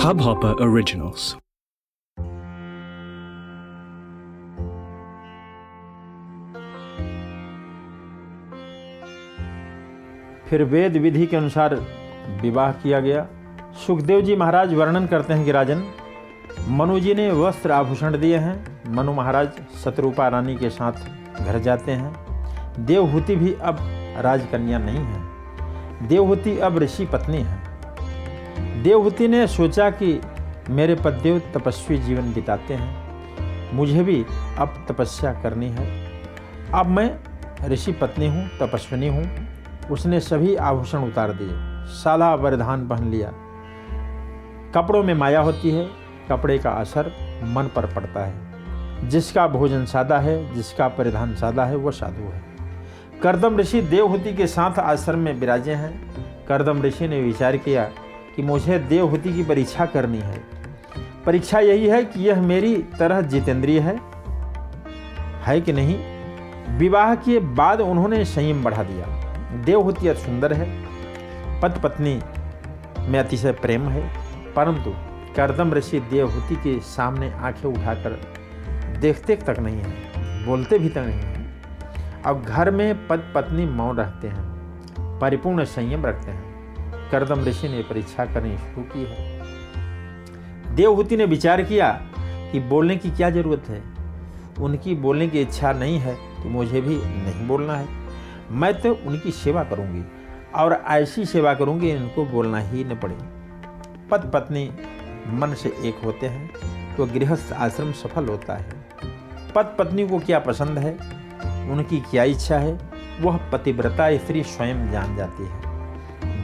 Hubhopper Originals. फिर वेद विधि के अनुसार विवाह किया गया। सुखदेव जी महाराज वर्णन करते हैं कि राजन, मनु जी ने वस्त्र आभूषण दिए हैं। मनु महाराज शत्रुपा रानी के साथ घर जाते हैं। देवहूति भी अब राजकन्या नहीं है। देवहूति अब ऋषि पत्नी है। देवहूति ने सोचा कि मेरे पददेव तपस्वी जीवन बिताते हैं। मुझे भी अब तपस्या करनी है। अब मैं ऋषि पत्नी हूँ, तपस्विनी हूँ। उसने सभी आभूषण उतार दिए, साला वरदान पहन लिया। कपड़ों में माया होती है, कपड़े का असर मन पर पड़ता है। जिसका भोजन सादा है, जिसका परिधान सादा है, वो साधु है। करदम ऋषि देवहूति के साथ आश्रम में विराजे हैं। करदम ऋषि ने विचार किया कि मुझे देवहूति की परीक्षा करनी है। परीक्षा यही है कि यह मेरी तरह जितेंद्रिय है। है कि नहीं? विवाह के बाद उन्होंने संयम बढ़ा दिया। देवहूति अति सुंदर है। पत पत्नी में अतिशय प्रेम है। परंतु करदम ऋषि देवहूति के सामने आँखें उठाकर देखते तक नहीं है, बोलते भी तक नहीं है। अब घर में पद पत्नी मौन रहते हैं। परिपूर्ण संयम रखते हैं। करदम ऋषि ने परीक्षा करनी शुरू की है। देवहूति ने विचार किया कि बोलने की क्या ज़रूरत है। उनकी बोलने की इच्छा नहीं है तो मुझे भी नहीं बोलना है। मैं तो उनकी सेवा करूँगी और ऐसी सेवा करूँगी इनको बोलना ही न पड़े। पद पत्नी मन से एक होते हैं तो गृहस्थ आश्रम सफल होता है। पद पत्नी को क्या पसंद है? उनकी क्या इच्छा है? वह पतिव्रता स्त्री स्वयं जान जाती है।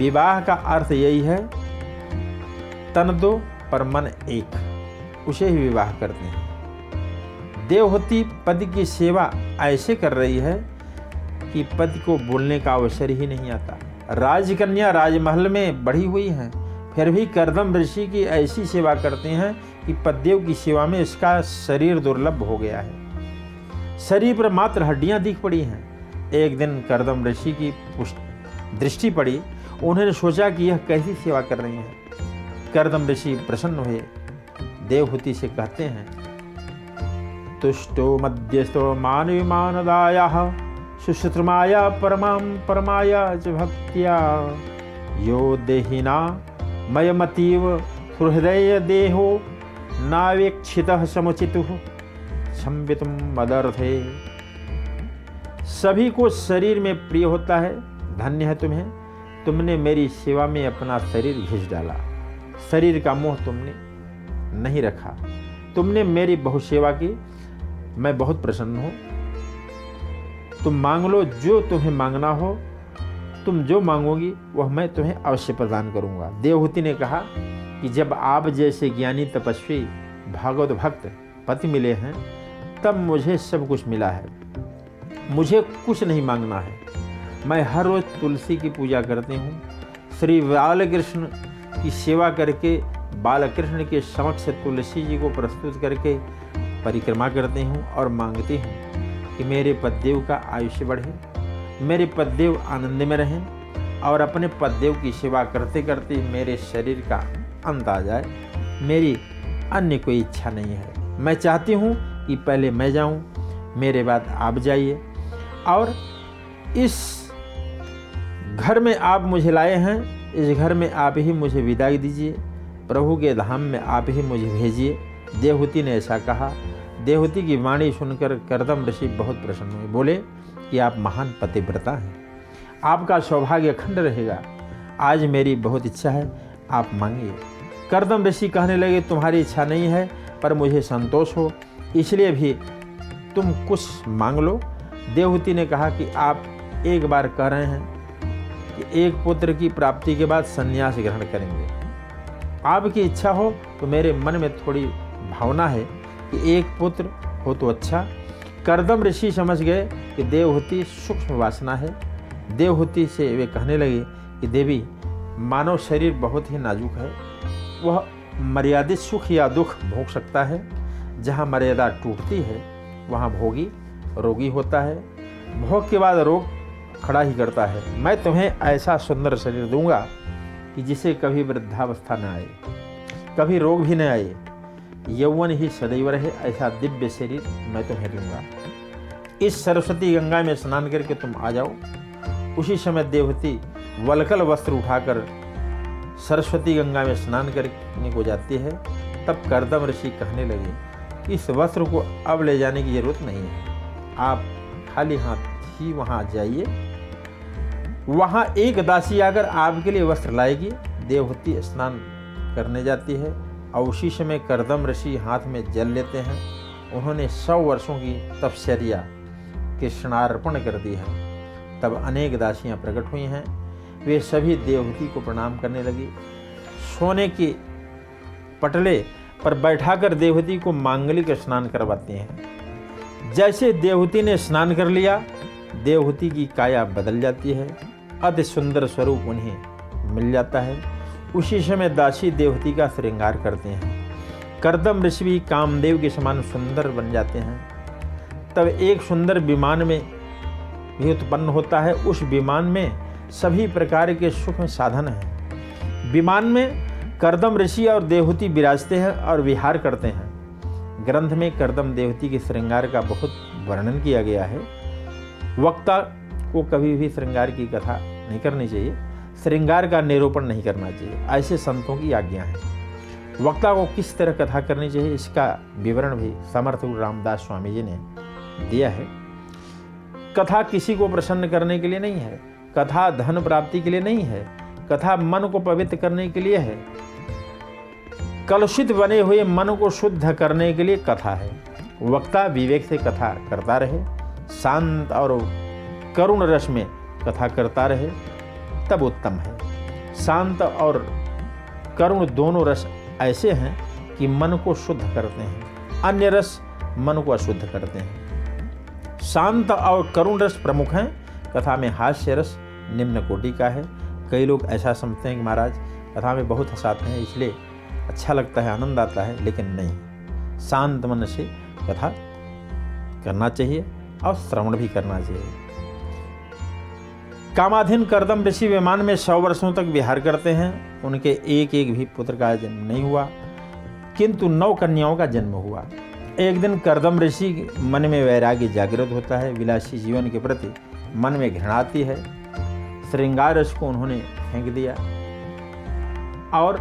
विवाह का अर्थ यही है, तन दो पर मन एक, उसे ही विवाह करते हैं। देवहूति पद की सेवा ऐसे कर रही है कि पद को बोलने का अवसर ही नहीं आता। राजकन्या राजमहल में बढ़ी हुई हैं, फिर भी करदम ऋषि की ऐसी सेवा करते हैं कि पददेव की सेवा में इसका शरीर दुर्लभ हो गया है। शरीर पर मात्र हड्डियाँ दिख पड़ी हैं। एक दिन करदम ऋषि की दृष्टि पड़ी उन्होंने सोचा कि यह कैसी सेवा कर रही हैं। करदम ऋषि प्रसन्न हुए। देवहूति से कहते हैं, तुष्टो मध्यस्थो मानविमानदाया, सुश्रुतमाया परमा परमाया च भक्त्या। यो देहिना मयमतीव हृदय देहो नावेक्षित समुचित। संवित मदर्थे। सभी को शरीर में प्रिय होता है, धन्य है तुम्हें। तुमने मेरी सेवा में अपना शरीर घिस डाला। शरीर का मोह तुमने नहीं रखा। तुमने मेरी बहुत सेवा की। मैं बहुत प्रसन्न हूँ। तुम मांग लो, जो तुम्हें मांगना हो, तुम जो मांगोगी, वह मैं तुम्हें अवश्य प्रदान करूँगा। देवहूति ने कहा कि जब आप जैसे ज्ञानी तपस्वी, भागवत भक्त, पति मिले हैं, तब मुझे सब कुछ मिला है। मुझे कुछ नहीं मांगना है। मैं हर रोज तुलसी की पूजा करती हूँ। श्री बालकृष्ण की सेवा करके, बालकृष्ण के समक्ष तुलसी जी को प्रस्तुत करके परिक्रमा करती हूँ और मांगती हूँ कि मेरे पददेव का आयुष्य बढ़े, मेरे पददेव आनंद में रहें और अपने पददेव की सेवा करते करते मेरे शरीर का अंत आ जाए। मेरी अन्य कोई इच्छा नहीं है। मैं चाहती हूँ कि पहले मैं जाऊँ, मेरे बाद आप जाइए और इस घर में आप मुझे लाए हैं, इस घर में आप ही मुझे विदाई दीजिए। प्रभु के धाम में आप ही मुझे भेजिए। देवहूति ने ऐसा कहा। देवहूति की वाणी सुनकर करदम ऋषि बहुत प्रसन्न हुए। बोले कि आप महान पतिव्रता हैं। आपका सौभाग्य अखंड रहेगा। आज मेरी बहुत इच्छा है, आप मांगिए। करदम ऋषि कहने लगे, तुम्हारी इच्छा नहीं है, पर मुझे संतोष हो। इसलिए भी तुम कुछ मांग लो। देवहूति ने कहा कि आप एक बार कह रहे हैं एक पुत्र की प्राप्ति के बाद संन्यास ग्रहण करेंगे। आपकी इच्छा हो तो मेरे मन में थोड़ी भावना है कि एक पुत्र हो तो अच्छा। करदम ऋषि समझ गए कि देवहूति सूक्ष्म वासना है। देवहूति से वे कहने लगे कि देवी, मानव शरीर बहुत ही नाजुक है। वह मर्यादित सुख या दुख भोग सकता है। जहाँ मर्यादा टूटती है, वहाँ भोगी रोगी होता है। भोग के बाद रोग खड़ा ही करता है। मैं तुम्हें ऐसा सुंदर शरीर दूँगा कि जिसे कभी वृद्धावस्था न आए, कभी रोग भी न आए। यौवन ही सदैव रहे, ऐसा दिव्य शरीर मैं तुम्हें दूँगा। इस सरस्वती गंगा में स्नान करके तुम आ जाओ। उसी समय देवती वलकल वस्त्र उठाकर सरस्वती गंगा में स्नान करने को जाती है। तब करदम ऋषि कहने लगे, इस वस्त्र को अब ले जाने की ज़रूरत नहीं है। आप खाली हाथ ही वहाँ जाइए। वहाँ एक दासी आकर आपके लिए वस्त्र लाएगी। देवहूति स्नान करने जाती है। उसी समय करदम ऋषि हाथ में जल लेते हैं। उन्होंने सौ वर्षों की तपश्चर्या कृष्णार्पण कर दी है। तब अनेक दासियाँ प्रकट हुई हैं। वे सभी देवहूति को प्रणाम करने लगी। सोने के पटले पर बैठाकर देवहूति को मांगलिक स्नान करवाते हैं। जैसे देवहूति ने स्नान कर लिया देवहूति की काया बदल जाती है। अति सुंदर स्वरूप उन्हें मिल जाता है। उसी समय दासी देवती का श्रृंगार करते हैं। करदम ऋषि भी कामदेव के समान सुंदर बन जाते हैं। तब एक सुंदर विमान में भी उत्पन्न होता है। उस विमान में सभी प्रकार के सुख साधन हैं। विमान में करदम ऋषि और देवहूति विराजते हैं और विहार करते हैं। ग्रंथ में करदम देवती के श्रृंगार का बहुत वर्णन किया गया है। वक्ता को कभी भी श्रृंगार की कथा नहीं करनी चाहिए। श्रृंगार का निरूपण नहीं करना चाहिए। ऐसे संतों की आज्ञा है। वक्ता को किस तरह कथा करनी चाहिए, इसका विवरण भी समर्थ गुरु रामदास स्वामी जी ने दिया है। कथा किसी को प्रसन्न करने के लिए नहीं है। कथा धन प्राप्ति के लिए नहीं है। कथा मन को पवित्र करने के लिए है। कलुषित बने हुए मन को शुद्ध करने के लिए कथा है। वक्ता विवेक से कथा करता रहे। शांत और करुण रस में कथा करता रहे, तब उत्तम है। शांत और करुण दोनों रस ऐसे हैं कि मन को शुद्ध करते हैं। अन्य रस मन को अशुद्ध करते हैं। शांत और करुण रस प्रमुख हैं। कथा में हास्य रस निम्न कोटि का है। कई लोग ऐसा समझते हैं कि महाराज, कथा में बहुत हंसाते हैं, इसलिए अच्छा लगता है, आनंद आता है, लेकिन नहीं। शांत मन से कथा करना चाहिए और श्रवण भी करना चाहिए। कामाधीन करदम ऋषि विमान में सौ वर्षों तक विहार करते हैं। उनके एक एक भी पुत्र का जन्म नहीं हुआ, किंतु नौ कन्याओं का जन्म हुआ। एक दिन करदम ऋषि मन में वैराग्य जागृत होता है, विलासी जीवन के प्रति मन में घृणा आती है। श्रृंगार रस को उन्होंने फेंक दिया और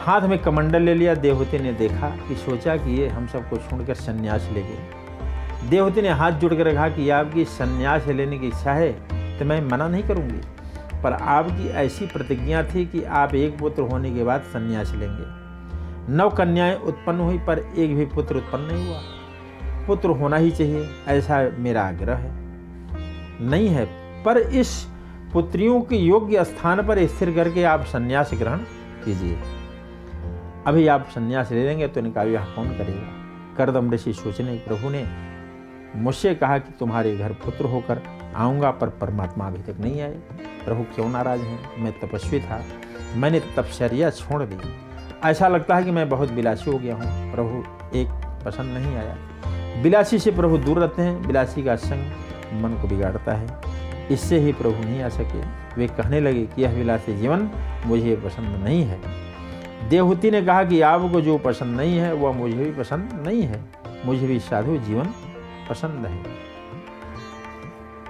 हाथ में कमंडल ले लिया। देवहूति ने देखा कि सोचा कि ये हम सबको छोड़कर संन्यास ले गए। देवहूति ने हाथ जुड़ कर कहा कि आपकी संन्यास लेने की इच्छा है तो मैं मना नहीं करूँगी। पर आपकी ऐसी प्रतिज्ञा थी कि आप एक पुत्र होने के बाद संन्यास लेंगे। नव कन्याएँ उत्पन्न हुई, पर एक भी पुत्र उत्पन्न नहीं हुआ। पुत्र होना ही चाहिए, ऐसा मेरा आग्रह है। नहीं है, पर इस पुत्रियों के योग्य स्थान पर स्थिर करके आप संन्यास ग्रहण कीजिए। अभी आप संन्यास ले लेंगे तो इनका विवाह कौन करेगा? करदम ऋषि सोचने, प्रभु ने मुझसे कहा कि तुम्हारे घर पुत्र होकर आऊँगा, पर परमात्मा अभी तक नहीं आए प्रभु क्यों नाराज़ हैं? मैं तपस्वी था। मैंने तपश्चर्या छोड़ दी। ऐसा लगता है कि मैं बहुत बिलासी हो गया हूँ। प्रभु एक पसंद नहीं आया। बिलासी से प्रभु दूर रहते हैं। बिलासी का संग मन को बिगाड़ता है। इससे ही प्रभु नहीं आ सके। वे कहने लगे कि यह विलासी जीवन मुझे पसंद नहीं है। देवहूति ने कहा कि आपको जो पसंद नहीं है, वह मुझे भी पसंद नहीं है। मुझे भी साधु जीवन पसंद है।